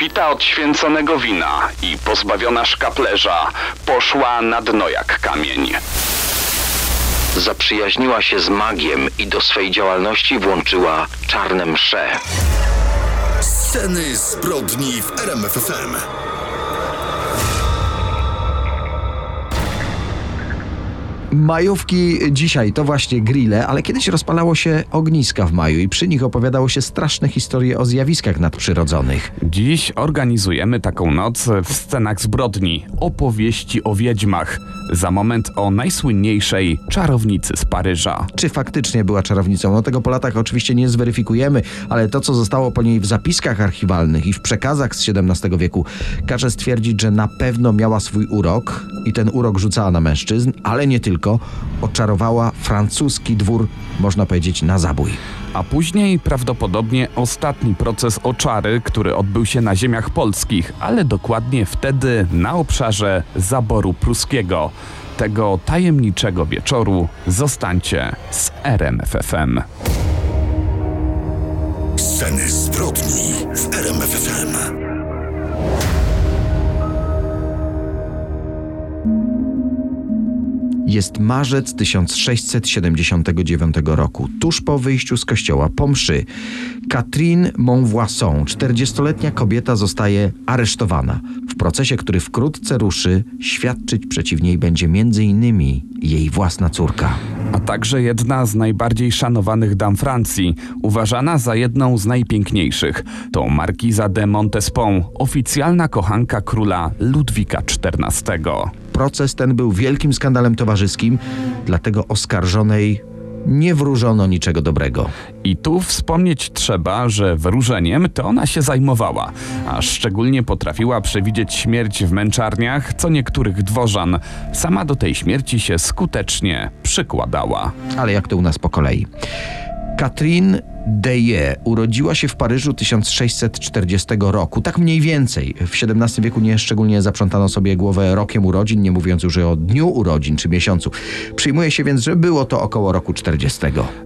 upita od święconego wina i pozbawiona szkaplerza, poszła na dno jak kamień. Zaprzyjaźniła się z magiem i do swej działalności włączyła czarne msze. Sceny zbrodni w RMFFM. Majówki dzisiaj to właśnie grille, ale kiedyś rozpalało się ogniska w maju i przy nich opowiadało się straszne historie o zjawiskach nadprzyrodzonych. Dziś organizujemy taką noc w scenach zbrodni, opowieści o wiedźmach. Za moment o najsłynniejszej czarownicy z Paryża. Czy faktycznie była czarownicą? No tego po latach oczywiście nie zweryfikujemy, ale to, co zostało po niej w zapiskach archiwalnych i w przekazach z XVII wieku, każe stwierdzić, że na pewno miała swój urok i ten urok rzucała na mężczyzn, ale nie tylko. Oczarowała francuski dwór, można powiedzieć, na zabój. A później prawdopodobnie ostatni proces oczary, który odbył się na ziemiach polskich, ale dokładnie wtedy na obszarze zaboru pruskiego. Tego tajemniczego wieczoru zostańcie z RMFFM. Sceny zbrodni w RMFFM. Jest marzec 1679 roku, tuż po wyjściu z kościoła po mszy. Catherine Monvoisin, 40-letnia kobieta, zostaje aresztowana. W procesie, który wkrótce ruszy, świadczyć przeciw niej będzie m.in. jej własna córka. A także jedna z najbardziej szanowanych dam Francji, uważana za jedną z najpiękniejszych. To Markiza de Montespan, oficjalna kochanka króla Ludwika XIV. Proces ten był wielkim skandalem towarzyskim, dlatego oskarżonej nie wróżono niczego dobrego. I tu wspomnieć trzeba, że wróżeniem to ona się zajmowała, a szczególnie potrafiła przewidzieć śmierć w męczarniach co niektórych dworzan. Sama do tej śmierci się skutecznie przykładała. Ale jak to u nas po kolei? Catherine Deye urodziła się w Paryżu 1640 roku, tak mniej więcej. W XVII wieku nie szczególnie zaprzątano sobie głowę rokiem urodzin, nie mówiąc już o dniu urodzin czy miesiącu. Przyjmuje się więc, że było to około roku 40.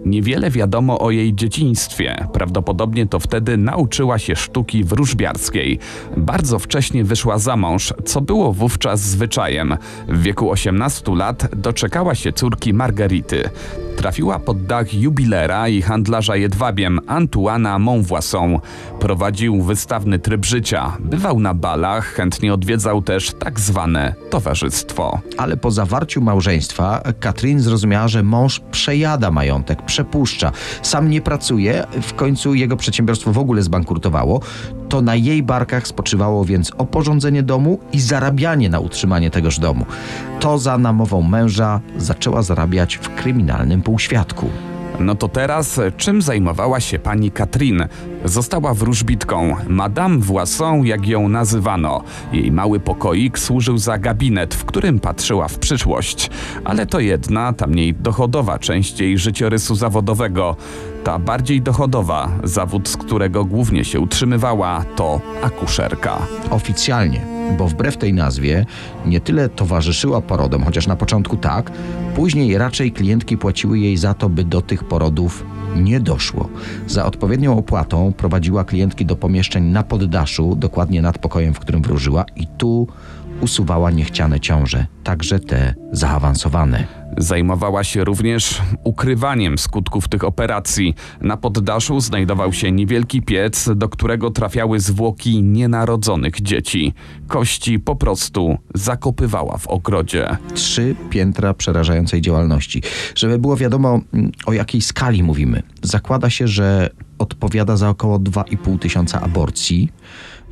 Niewiele wiadomo o jej dzieciństwie. Prawdopodobnie to wtedy nauczyła się sztuki wróżbiarskiej. Bardzo wcześnie wyszła za mąż, co było wówczas zwyczajem. W wieku 18 lat doczekała się córki Margarity. Trafiła pod dach jubilera i handlarza jedwabiem Antuana Monvoisin. Prowadził wystawny tryb życia, bywał na balach, chętnie odwiedzał też tak zwane towarzystwo. Ale po zawarciu małżeństwa Katrin zrozumiała, że mąż przejada majątek, przepuszcza. Sam nie pracuje, w końcu jego przedsiębiorstwo w ogóle zbankrutowało. To na jej barkach spoczywało więc oporządzenie domu i zarabianie na utrzymanie tegoż domu. To za namową męża zaczęła zarabiać w kryminalnym półświadku. No to teraz, czym zajmowała się pani Katrin? Została wróżbitką, Madame Voisin, jak ją nazywano. Jej mały pokoik służył za gabinet, w którym patrzyła w przyszłość. Ale to jedna, ta mniej dochodowa część jej życiorysu zawodowego. Ta bardziej dochodowa, zawód z którego głównie się utrzymywała, to akuszerka. Oficjalnie, bo wbrew tej nazwie nie tyle towarzyszyła porodom, chociaż na początku tak, później raczej klientki płaciły jej za to, by do tych porodów nie doszło. Za odpowiednią opłatą prowadziła klientki do pomieszczeń na poddaszu, dokładnie nad pokojem, w którym wróżyła, i tu usuwała niechciane ciąże, także te zaawansowane. Zajmowała się również ukrywaniem skutków tych operacji. Na poddaszu znajdował się niewielki piec, do którego trafiały zwłoki nienarodzonych dzieci. Kości po prostu zakopywała w ogrodzie. Trzy piętra przerażającej działalności. Żeby było wiadomo, mm, o jakiej skali mówimy. Zakłada się, że odpowiada za około 2,5 tysiąca aborcji.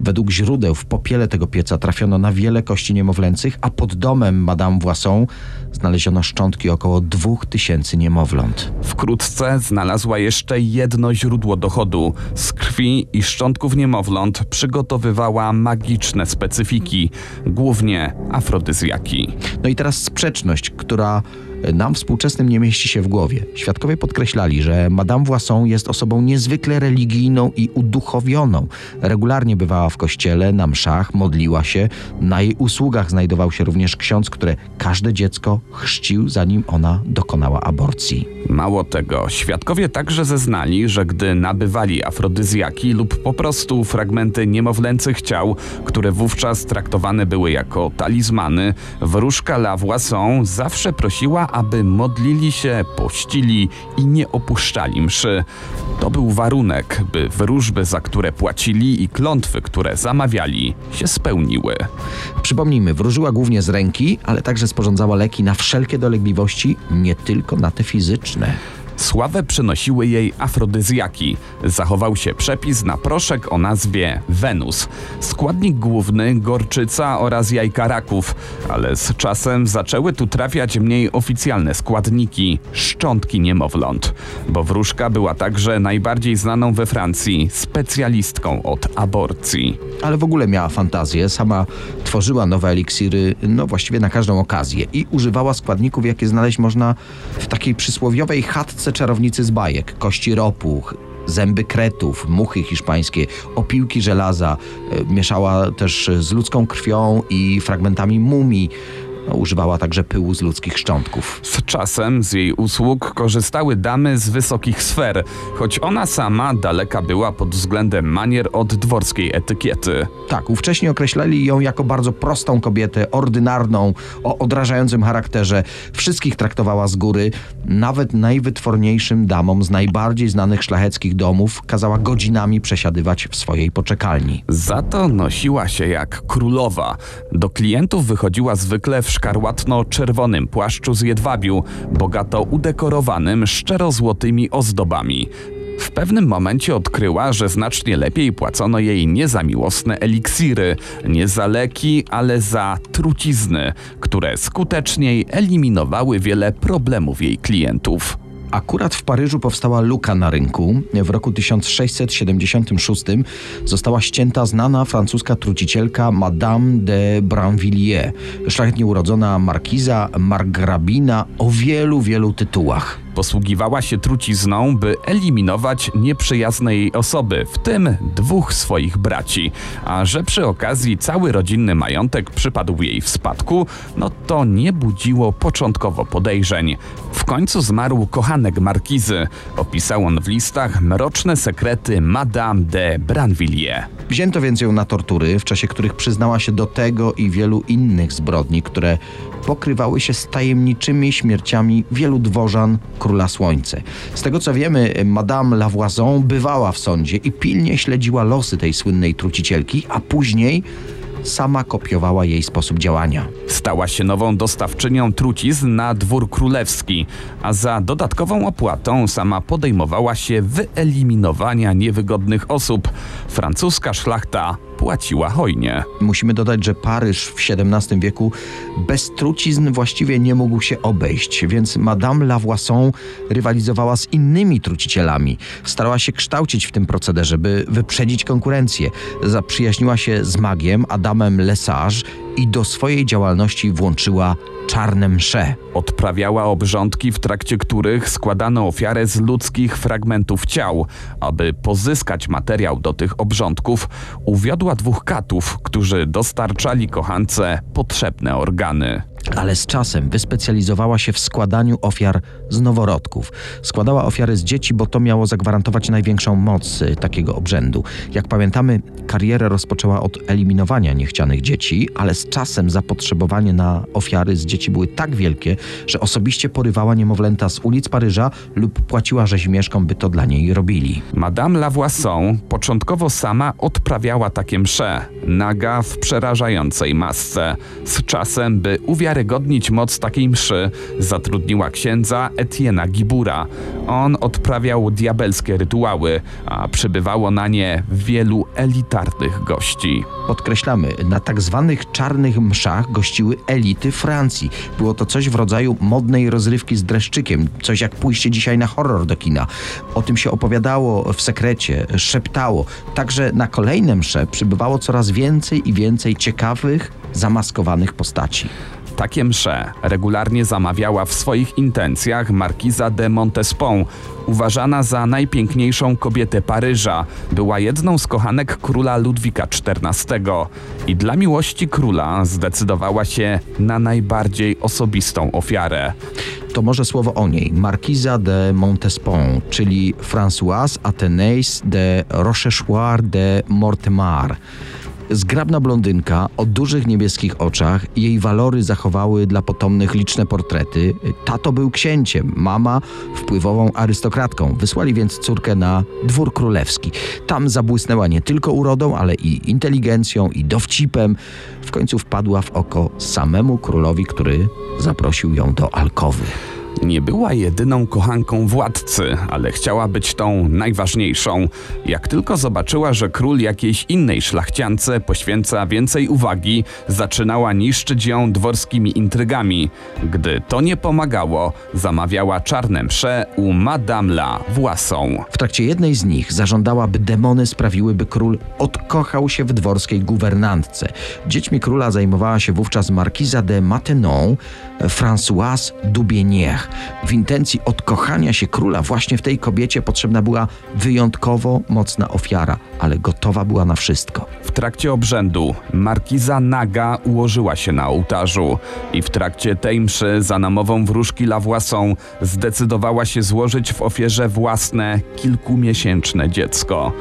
Według źródeł w popiele tego pieca trafiono na wiele kości niemowlęcych, a pod domem Madame Voisin znaleziono szczątki około 2000 niemowląt. Wkrótce znalazła jeszcze jedno źródło dochodu. Z krwi i szczątków niemowląt przygotowywała magiczne specyfiki, głównie afrodyzjaki. No i teraz sprzeczność, która nam współczesnym nie mieści się w głowie. Świadkowie podkreślali, że Madame Voisson jest osobą niezwykle religijną i uduchowioną. Regularnie bywała w kościele, na mszach, modliła się. Na jej usługach znajdował się również ksiądz, które każde dziecko chrzcił, zanim ona dokonała aborcji. Mało tego, świadkowie także zeznali, że gdy nabywali afrodyzjaki lub po prostu fragmenty niemowlęcych ciał, które wówczas traktowane były jako talizmany, wróżka La Voisson zawsze prosiła, aby modlili się, pościli i nie opuszczali mszy. To był warunek, by wróżby, za które płacili i klątwy, które zamawiali, się spełniły. Przypomnijmy, wróżyła głównie z ręki, ale także sporządzała leki na wszelkie dolegliwości, nie tylko na te fizyczne. Sławę przynosiły jej afrodyzjaki. Zachował się przepis na proszek o nazwie Wenus. Składnik główny gorczyca oraz jajka raków, ale z czasem zaczęły tu trafiać mniej oficjalne składniki szczątki niemowląt. Bo wróżka była także najbardziej znaną we Francji specjalistką od aborcji. Ale w ogóle miała fantazję, sama tworzyła nowe eliksiry, no właściwie na każdą okazję i używała składników, jakie znaleźć można w takiej przysłowiowej chatce czarownicy z bajek. Kości ropuch, zęby kretów, muchy hiszpańskie, opiłki żelaza. E, Mieszała też z ludzką krwią i fragmentami mumii. Używała także pyłu z ludzkich szczątków. Z czasem z jej usług korzystały damy z wysokich sfer, choć ona sama daleka była pod względem manier od dworskiej etykiety. Tak, ówcześnie określali ją jako bardzo prostą kobietę, ordynarną, o odrażającym charakterze. Wszystkich traktowała z góry, nawet najwytworniejszym damom z najbardziej znanych szlacheckich domów kazała godzinami przesiadywać w swojej poczekalni. Za to nosiła się jak królowa. Do klientów wychodziła zwykle w szkarłatno-czerwonym płaszczu z jedwabiu, bogato udekorowanym szczerozłotymi ozdobami. W pewnym momencie odkryła, że znacznie lepiej płacono jej nie za miłosne eliksiry, nie za leki, ale za trucizny, które skuteczniej eliminowały wiele problemów jej klientów. Akurat w Paryżu powstała luka na rynku. W roku 1676 została ścięta znana francuska trucicielka Madame de Brinvilliers, szlachetnie urodzona markiza, margrabina o wielu, wielu tytułach. Posługiwała się trucizną, by eliminować nieprzyjazne jej osoby, w tym dwóch swoich braci. A że przy okazji cały rodzinny majątek przypadł jej w spadku, no to nie budziło początkowo podejrzeń. W końcu zmarł kochanek markizy. Opisał on w listach mroczne sekrety Madame de Brinvilliers. Wzięto więc ją na tortury, w czasie których przyznała się do tego i wielu innych zbrodni, które pokrywały się z tajemniczymi śmierciami wielu dworzan Króla Słońce. Z tego co wiemy, Madame Lavoison bywała w sądzie i pilnie śledziła losy tej słynnej trucicielki, a później sama kopiowała jej sposób działania. Stała się nową dostawczynią trucizn na dwór królewski, a za dodatkową opłatą sama podejmowała się wyeliminowania niewygodnych osób. Francuska szlachta płaciła hojnie. Musimy dodać, że Paryż w XVII wieku bez trucizn właściwie nie mógł się obejść, więc Madame Lavoison rywalizowała z innymi trucicielami. Starała się kształcić w tym procederze, by wyprzedzić konkurencję. Zaprzyjaźniła się z magiem Adamem Lesage i do swojej działalności włączyła czarne msze. Odprawiała obrządki, w trakcie których składano ofiarę z ludzkich fragmentów ciał. Aby pozyskać materiał do tych obrządków, uwiodła dwóch katów, którzy dostarczali kochance potrzebne organy. Ale z czasem wyspecjalizowała się w składaniu ofiar z noworodków. Składała ofiary z dzieci, bo to miało zagwarantować największą moc y, takiego obrzędu. Jak pamiętamy, karierę rozpoczęła od eliminowania niechcianych dzieci, ale z czasem zapotrzebowanie na ofiary z dzieci były tak wielkie, że osobiście porywała niemowlęta z ulic Paryża lub płaciła rzeźmieszkom, by to dla niej robili. Madame Lavoison początkowo sama odprawiała takie msze, naga w przerażającej masce. Z czasem, by uwiarygodnić moc takiej mszy, zatrudniła księdza Etiena Gibura. On odprawiał diabelskie rytuały, a przybywało na nie wielu elitarnych gości. Podkreślamy, na tak zwanych czarnych mszach gościły elity Francji. Było to coś w rodzaju modnej rozrywki z dreszczykiem, coś jak pójście dzisiaj na horror do kina. O tym się opowiadało w sekrecie, szeptało. Także na kolejne msze przybywało coraz więcej i więcej ciekawych, zamaskowanych postaci. Takie msze regularnie zamawiała w swoich intencjach markiza de Montespan, uważana za najpiękniejszą kobietę Paryża. Była jedną z kochanek króla Ludwika XIV i dla miłości króla zdecydowała się na najbardziej osobistą ofiarę. To może słowo o niej. Markiza de Montespan, czyli Françoise Athénée de Rochechouart de Mortemar. Zgrabna blondynka o dużych niebieskich oczach, jej walory zachowały dla potomnych liczne portrety. Tato był księciem, mama wpływową arystokratką. Wysłali więc córkę na dwór królewski. Tam zabłysnęła nie tylko urodą, ale i inteligencją i dowcipem. W końcu wpadła w oko samemu królowi, który zaprosił ją do alkowy. Nie była jedyną kochanką władcy, ale chciała być tą najważniejszą. Jak tylko zobaczyła, że król jakiejś innej szlachciance poświęca więcej uwagi, zaczynała niszczyć ją dworskimi intrygami. Gdy to nie pomagało, zamawiała czarne msze u Madame la Własą. W trakcie jednej z nich zażądała, by demony sprawiły, by król odkochał się w dworskiej guwernantce. Dziećmi króla zajmowała się wówczas markiza de Matenon, Françoise Dubienière. W intencji odkochania się króla właśnie w tej kobiecie potrzebna była wyjątkowo mocna ofiara, ale gotowa była na wszystko. W trakcie obrzędu markiza Naga ułożyła się na ołtarzu i w trakcie tej mszy za namową wróżki Lawłasą zdecydowała się złożyć w ofierze własne kilkumiesięczne dziecko.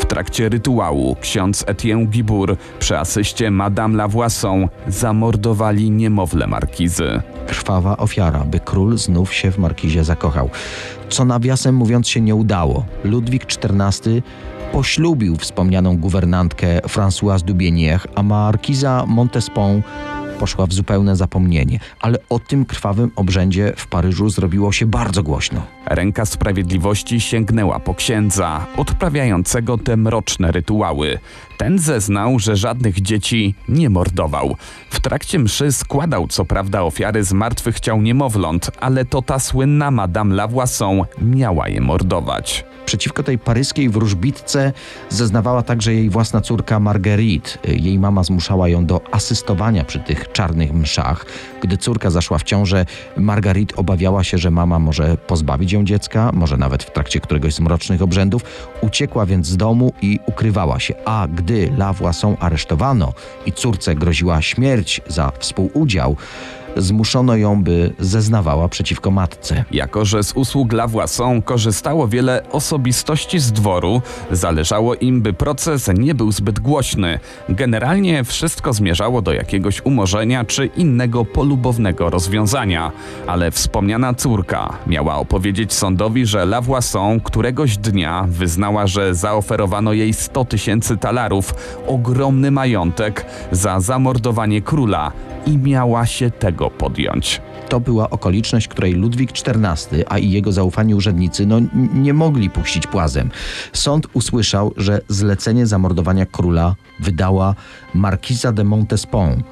W trakcie rytuału ksiądz Etienne Gibur przy asyście Madame Lavoison zamordowali niemowlę markizy. Krwawa ofiara, by król znów się w markizie zakochał. Co nawiasem mówiąc się nie udało. Ludwik XIV poślubił wspomnianą guwernantkę Françoise Dubienière, a markiza Montespan poszła w zupełne zapomnienie. Ale o tym krwawym obrzędzie w Paryżu zrobiło się bardzo głośno. Ręka sprawiedliwości sięgnęła po księdza, odprawiającego te mroczne rytuały. Ten zeznał, że żadnych dzieci nie mordował. W trakcie mszy składał co prawda ofiary z martwych ciał niemowląt, ale to ta słynna Madame Lavoison miała je mordować. Przeciwko tej paryskiej wróżbitce zeznawała także jej własna córka Marguerite. Jej mama zmuszała ją do asystowania przy tych czarnych mszach. Gdy córka zaszła w ciążę, Marguerite obawiała się, że mama może pozbawić ją dziecka, może nawet w trakcie któregoś z mrocznych obrzędów. Uciekła więc z domu i ukrywała się. A gdy La Voisin aresztowano i córce groziła śmierć za współudział, zmuszono ją, by zeznawała przeciwko matce. Jako, że z usług La Voisin korzystało wiele osobistości z dworu, zależało im, by proces nie był zbyt głośny. Generalnie wszystko zmierzało do jakiegoś umorzenia czy innego polubownego rozwiązania. Ale wspomniana córka miała opowiedzieć sądowi, że La Voisin któregoś dnia wyznała, że zaoferowano jej 100 tysięcy talarów, ogromny majątek, za zamordowanie króla i miała się tego podjąć. To była okoliczność, której Ludwik XIV, a i jego zaufani urzędnicy no, nie mogli puścić płazem. Sąd usłyszał, że zlecenie zamordowania króla wydała markiza de Montespan.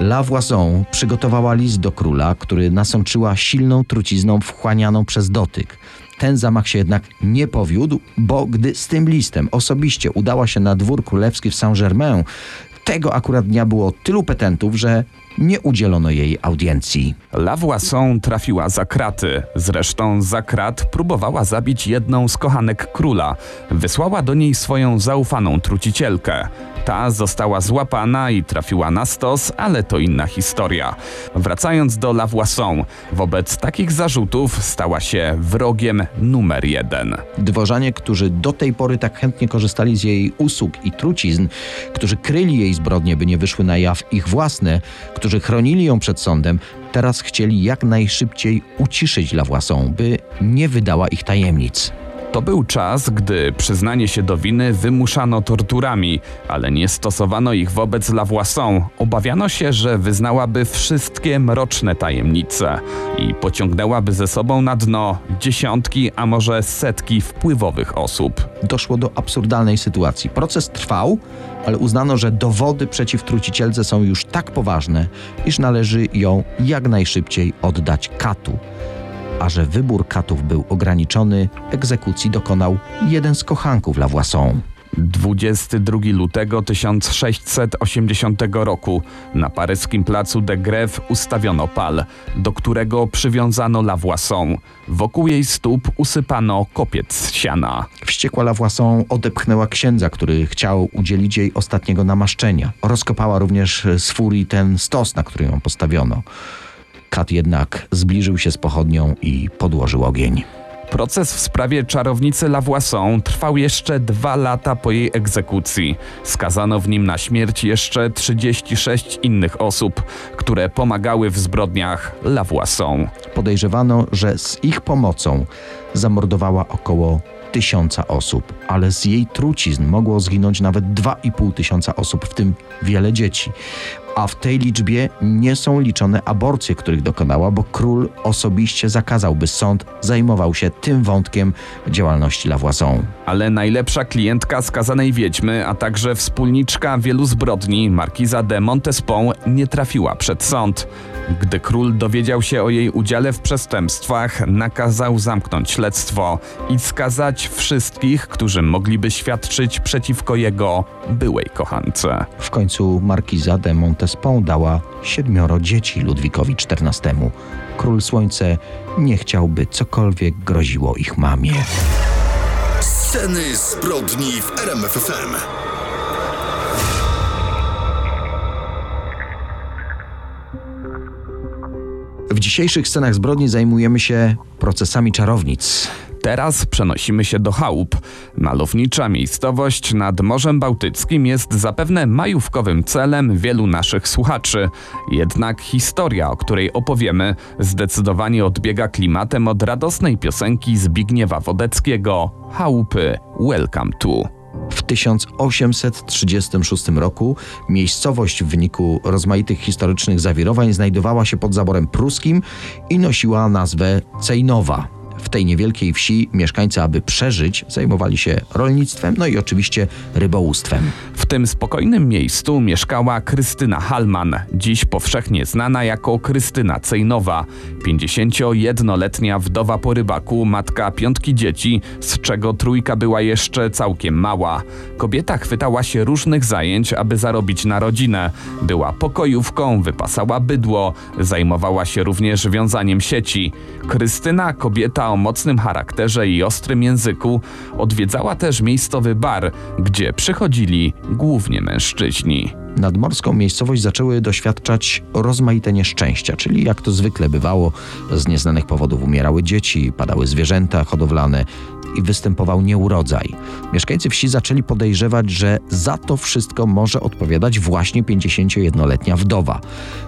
La Voisin przygotowała list do króla, który nasączyła silną trucizną wchłanianą przez dotyk. Ten zamach się jednak nie powiódł, bo gdy z tym listem osobiście udała się na dwór królewski w Saint-Germain, tego akurat dnia było tylu petentów, że nie udzielono jej audiencji. La trafiła za kraty. Zresztą za krat próbowała zabić jedną z kochanek króla. Wysłała do niej swoją zaufaną trucicielkę. Ta została złapana i trafiła na stos, ale to inna historia. Wracając do La wobec takich zarzutów stała się wrogiem numer jeden. Dworzanie, którzy do tej pory tak chętnie korzystali z jej usług i trucizn, którzy kryli jej zbrodnie, by nie wyszły na jaw ich własne, którzy chronili ją przed sądem, teraz chcieli jak najszybciej uciszyć La by nie wydała ich tajemnic. To był czas, gdy przyznanie się do winy wymuszano torturami, ale nie stosowano ich wobec La Voisin. Obawiano się, że wyznałaby wszystkie mroczne tajemnice i pociągnęłaby ze sobą na dno dziesiątki, a może setki wpływowych osób. Doszło do absurdalnej sytuacji. Proces trwał, ale uznano, że dowody przeciw trucicielce są już tak poważne, iż należy ją jak najszybciej oddać katu a że wybór katów był ograniczony, egzekucji dokonał jeden z kochanków La Voisin. 22 lutego 1680 roku na paryskim placu de Grève ustawiono pal, do którego przywiązano Lavoison. Wokół jej stóp usypano kopiec siana. Wściekła Lavoison odepchnęła księdza, który chciał udzielić jej ostatniego namaszczenia. Rozkopała również z furii ten stos, na który ją postawiono. Kat jednak zbliżył się z pochodnią i podłożył ogień. Proces w sprawie czarownicy Lavoison trwał jeszcze dwa lata po jej egzekucji. Skazano w nim na śmierć jeszcze 36 innych osób, które pomagały w zbrodniach Lavoison. Podejrzewano, że z ich pomocą zamordowała około tysiąca osób, ale z jej trucizn mogło zginąć nawet 2,5 tysiąca osób, w tym wiele dzieci. A w tej liczbie nie są liczone aborcje, których dokonała, bo król osobiście zakazał, by sąd zajmował się tym wątkiem działalności Lavoison. Ale najlepsza klientka skazanej wiedźmy, a także wspólniczka wielu zbrodni, markiza de Montespan, nie trafiła przed sąd. Gdy król dowiedział się o jej udziale w przestępstwach, nakazał zamknąć śledztwo i skazać wszystkich, którzy mogliby świadczyć przeciwko jego byłej kochance. W końcu markiza de Montespan dała siedmioro dzieci Ludwikowi XIV. Król Słońce nie chciał, by cokolwiek groziło ich mamie. Sceny zbrodni w RMFFM. W dzisiejszych scenach zbrodni zajmujemy się procesami czarownic. Teraz przenosimy się do chałup. Malownicza miejscowość nad Morzem Bałtyckim jest zapewne majówkowym celem wielu naszych słuchaczy. Jednak historia, o której opowiemy, zdecydowanie odbiega klimatem od radosnej piosenki Zbigniewa Wodeckiego Chałupy Welcome to. W 1836 roku miejscowość w wyniku rozmaitych historycznych zawirowań znajdowała się pod zaborem pruskim i nosiła nazwę Cejnowa. W tej niewielkiej wsi mieszkańcy, aby przeżyć, zajmowali się rolnictwem, no i oczywiście rybołówstwem. W tym spokojnym miejscu mieszkała Krystyna Halman, dziś powszechnie znana jako Krystyna Cejnowa, 51-letnia wdowa po rybaku, matka piątki dzieci, z czego trójka była jeszcze całkiem mała. Kobieta chwytała się różnych zajęć, aby zarobić na rodzinę. Była pokojówką, wypasała bydło, zajmowała się również wiązaniem sieci. Krystyna, kobieta o mocnym charakterze i ostrym języku, odwiedzała też miejscowy bar, gdzie przychodzili głównie mężczyźni. Nadmorską miejscowość zaczęły doświadczać rozmaite nieszczęścia, czyli jak to zwykle bywało, z nieznanych powodów umierały dzieci, padały zwierzęta hodowlane i występował nieurodzaj. Mieszkańcy wsi zaczęli podejrzewać, że za to wszystko może odpowiadać właśnie 51-letnia wdowa.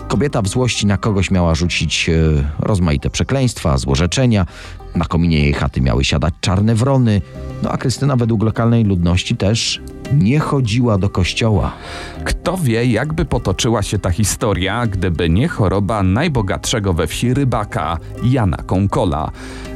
Kobieta w złości na kogoś miała rzucić e, rozmaite przekleństwa, złorzeczenia. Na kominie jej chaty miały siadać czarne wrony. No a Krystyna według lokalnej ludności też nie chodziła do kościoła. Kto wie, jakby potoczyła się ta historia, gdyby nie choroba najbogatszego we wsi rybaka, Jana Konkola.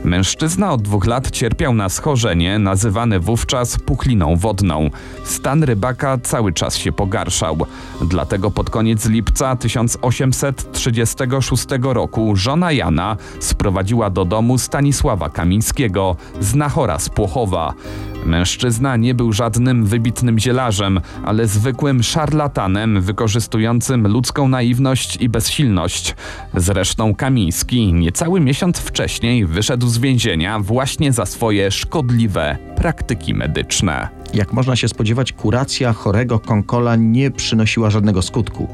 Mężczyzna od dwóch lat cierpiał na schorzenie, nazywane wówczas puchliną wodną. Stan rybaka cały czas się pogarszał. Dlatego pod koniec lipca 1836 roku żona Jana sprowadziła do domu Stanisława Kamińskiego, znachora z Płochowa. Mężczyzna nie był żadnym wybitnym zielarzem, ale zwykłym szarlatanem wykorzystującym ludzką naiwność i bezsilność. Zresztą Kamiński niecały miesiąc wcześniej wyszedł z więzienia właśnie za swoje szkodliwe praktyki medyczne. Jak można się spodziewać, kuracja chorego Konkola nie przynosiła żadnego skutku.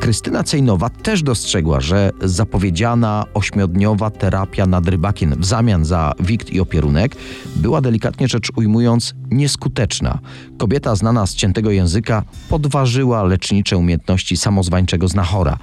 Krystyna Cejnowa też dostrzegła, że zapowiedziana ośmiodniowa terapia nad rybakiem w zamian za wikt i opierunek była delikatnie rzecz ujmując nieskuteczna. Kobieta znana z ciętego języka podważyła lecznicze umiejętności samozwańczego znachora.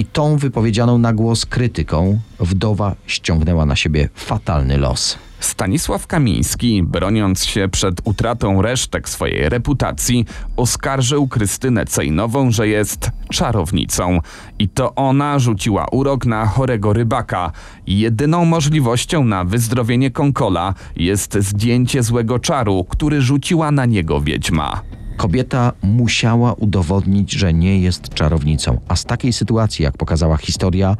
I tą wypowiedzianą na głos krytyką wdowa ściągnęła na siebie fatalny los. Stanisław Kamiński, broniąc się przed utratą resztek swojej reputacji, oskarżył Krystynę Cejnową, że jest czarownicą. I to ona rzuciła urok na chorego rybaka. Jedyną możliwością na wyzdrowienie Konkola jest zdjęcie złego czaru, który rzuciła na niego wiedźma. Kobieta musiała udowodnić, że nie jest czarownicą, a z takiej sytuacji, jak pokazała historia,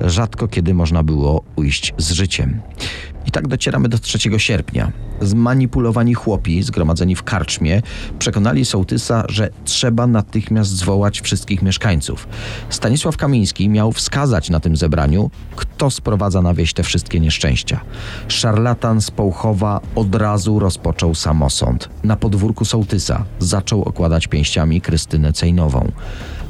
rzadko kiedy można było ujść z życiem. I tak docieramy do 3 sierpnia. Zmanipulowani chłopi, zgromadzeni w karczmie, przekonali sołtysa, że trzeba natychmiast zwołać wszystkich mieszkańców. Stanisław Kamiński miał wskazać na tym zebraniu, kto sprowadza na wieś te wszystkie nieszczęścia. Szarlatan z Połchowa od razu rozpoczął samosąd. Na podwórku sołtysa zaczął okładać pięściami Krystynę Cejnową.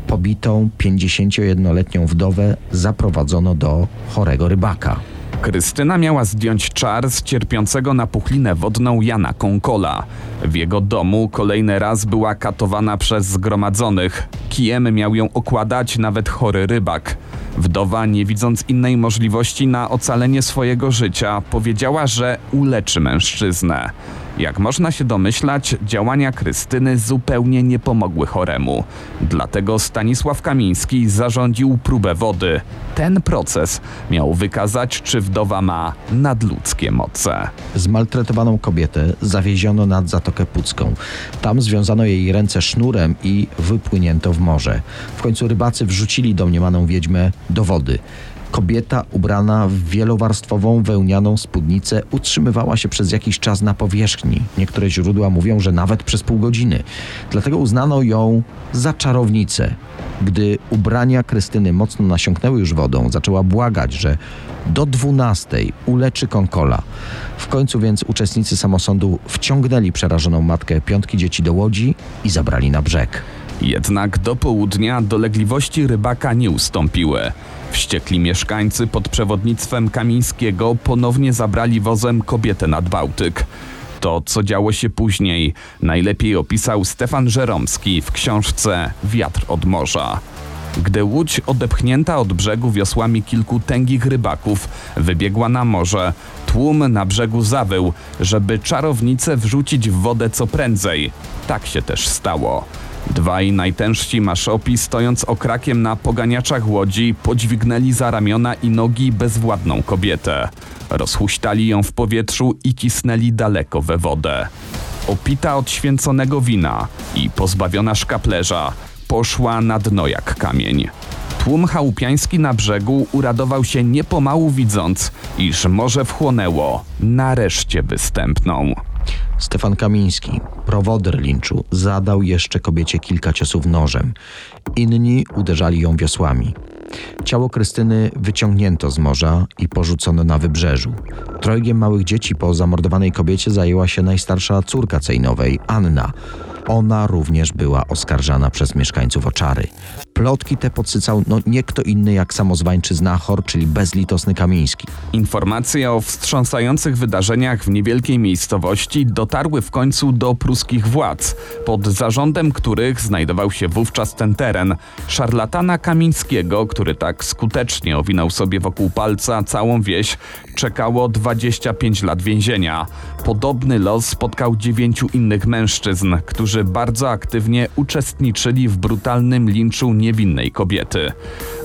Pobitą 51-letnią wdowę zaprowadzono do chorego rybaka. Krystyna miała zdjąć czar z cierpiącego na puchlinę wodną Jana Konkola. W jego domu kolejny raz była katowana przez zgromadzonych. Kijem miał ją okładać nawet chory rybak. Wdowa, nie widząc innej możliwości na ocalenie swojego życia, powiedziała, że uleczy mężczyznę. Jak można się domyślać, działania Krystyny zupełnie nie pomogły choremu. Dlatego Stanisław Kamiński zarządził próbę wody. Ten proces miał wykazać, czy wdowa ma nadludzkie moce. Zmaltretowaną kobietę zawieziono nad Zatokę Pucką. Tam związano jej ręce sznurem i wypłynięto w morze. W końcu rybacy wrzucili domniemaną wiedźmę do wody. Kobieta ubrana w wielowarstwową wełnianą spódnicę utrzymywała się przez jakiś czas na powierzchni. Niektóre źródła mówią, że nawet przez pół godziny. Dlatego uznano ją za czarownicę. Gdy ubrania Krystyny mocno nasiąknęły już wodą, zaczęła błagać, że do dwunastej uleczy Konkola. W końcu więc uczestnicy samosądu wciągnęli przerażoną matkę piątki dzieci do łodzi i zabrali na brzeg. Jednak do południa dolegliwości rybaka nie ustąpiły. Wściekli mieszkańcy pod przewodnictwem Kamińskiego ponownie zabrali wozem kobietę nad Bałtyk. To, co działo się później, najlepiej opisał Stefan Żeromski w książce Wiatr od morza. Gdy łódź odepchnięta od brzegu wiosłami kilku tęgich rybaków wybiegła na morze, tłum na brzegu zawył, żeby czarownicę wrzucić w wodę co prędzej. Tak się też stało. Dwaj najtężsi maszopi, stojąc okrakiem na poganiaczach łodzi, podźwignęli za ramiona i nogi bezwładną kobietę. Rozhuśtali ją w powietrzu i cisnęli daleko we wodę. Opita od święconego wina i pozbawiona szkaplerza, poszła na dno jak kamień. Tłum chałupiański na brzegu uradował się niepomału widząc, iż morze wchłonęło nareszcie występną. Stefan Kamiński, prowoder linczu, zadał jeszcze kobiecie kilka ciosów nożem. Inni uderzali ją wiosłami. Ciało Krystyny wyciągnięto z morza i porzucono na wybrzeżu. Trojgiem małych dzieci po zamordowanej kobiecie zajęła się najstarsza córka Cejnowej, Anna. Ona również była oskarżana przez mieszkańców o czary. Plotki te podsycał no, nie kto inny jak samozwańczy znachor, czyli bezlitosny Kamiński. Informacje o wstrząsających wydarzeniach w niewielkiej miejscowości dotarły w końcu do pruskich władz, pod zarządem których znajdował się wówczas ten teren. Szarlatana Kamińskiego, który tak skutecznie owinął sobie wokół palca całą wieś, czekało 25 lat więzienia. Podobny los spotkał dziewięciu innych mężczyzn, którzy bardzo aktywnie uczestniczyli w brutalnym linczu niewinnej kobiety.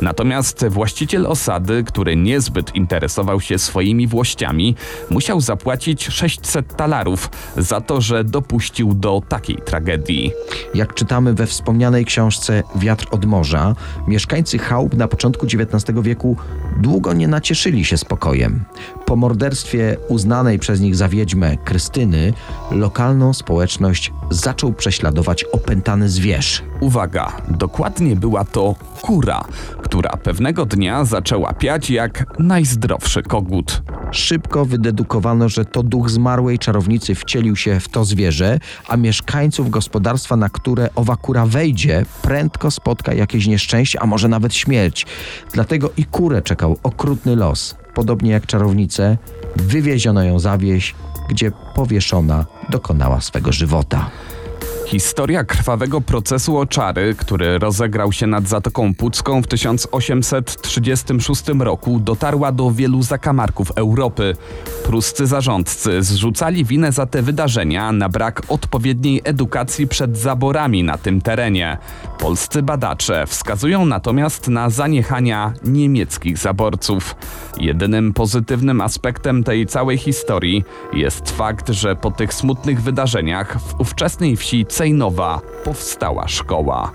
Natomiast właściciel osady, który niezbyt interesował się swoimi włościami, musiał zapłacić 600 talarów za to, że dopuścił do takiej tragedii. Jak czytamy we wspomnianej książce Wiatr od morza, mieszkańcy chałup na początku XIX wieku długo nie nacieszyli się spokojem. Po morderstwie uznanej przez nich za wiedźmę Krystyny, lokalną społeczność zaczął prześladować opętany zwierz. Uwaga, dokładnie była to kura, która pewnego dnia zaczęła piać jak najzdrowszy kogut. Szybko wydedukowano, że to duch zmarłej czarownicy wcielił się w to zwierzę, a mieszkańców gospodarstwa, na które owa kura wejdzie, prędko spotka jakieś nieszczęście, a może nawet śmierć. Dlatego i kurę czekał okrutny los. Podobnie jak czarownicę, wywieziono ją za wieś, gdzie powieszona dokonała swego żywota. Historia krwawego procesu o czary, który rozegrał się nad Zatoką Pucką w 1836 roku, dotarła do wielu zakamarków Europy. Pruscy zarządcy zrzucali winę za te wydarzenia na brak odpowiedniej edukacji przed zaborami na tym terenie. Polscy badacze wskazują natomiast na zaniechania niemieckich zaborców. Jedynym pozytywnym aspektem tej całej historii jest fakt, że po tych smutnych wydarzeniach w ówczesnej wsi Cejnowa powstała szkoła.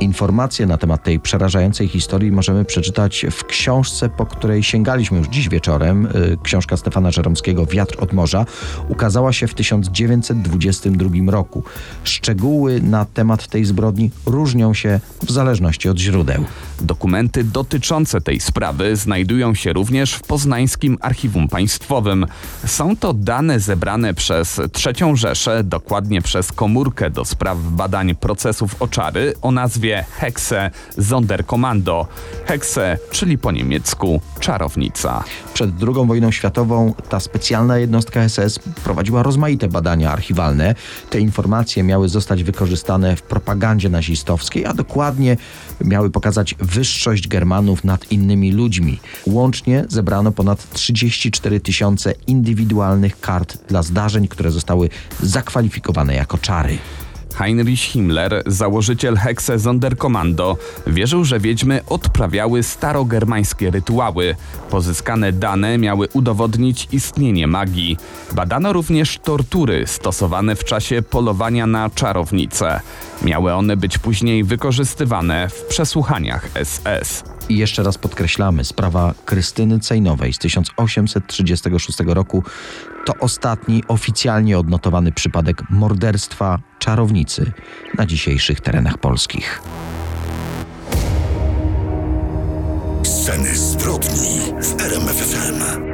Informacje na temat tej przerażającej historii możemy przeczytać w książce, po której sięgaliśmy już dziś wieczorem. Y, Książka Stefana Żeromskiego Wiatr od morza ukazała się w 1922 roku. Szczegóły na temat tej zbrodni różnią się w zależności od źródeł. Dokumenty dotyczące tej sprawy znajdują się również w Poznańskim Archiwum Państwowym. Są to dane zebrane przez III Rzeszę, dokładnie przez Komórkę do spraw badań procesów oczary o nazwie Hexe Sonderkommando. Hexe, czyli po niemiecku czarownica. Przed II wojną światową ta specjalna jednostka SS prowadziła rozmaite badania archiwalne. Te informacje miały zostać wykorzystane w propagandzie nazistowskiej, a dokładnie miały pokazać wyższość Germanów nad innymi ludźmi. Łącznie zebrano ponad 34 tysiące indywidualnych kart dla zdarzeń, które zostały zakwalifikowane jako czary. Heinrich Himmler, założyciel Hexe Sonderkommando, wierzył, że wiedźmy odprawiały starogermańskie rytuały. Pozyskane dane miały udowodnić istnienie magii. Badano również tortury stosowane w czasie polowania na czarownice. Miały one być później wykorzystywane w przesłuchaniach SS. I jeszcze raz podkreślamy, sprawa Krystyny Cejnowej z 1836 roku to ostatni oficjalnie odnotowany przypadek morderstwa czarownicy na dzisiejszych terenach polskich. Sceny zbrodni w RMF FM.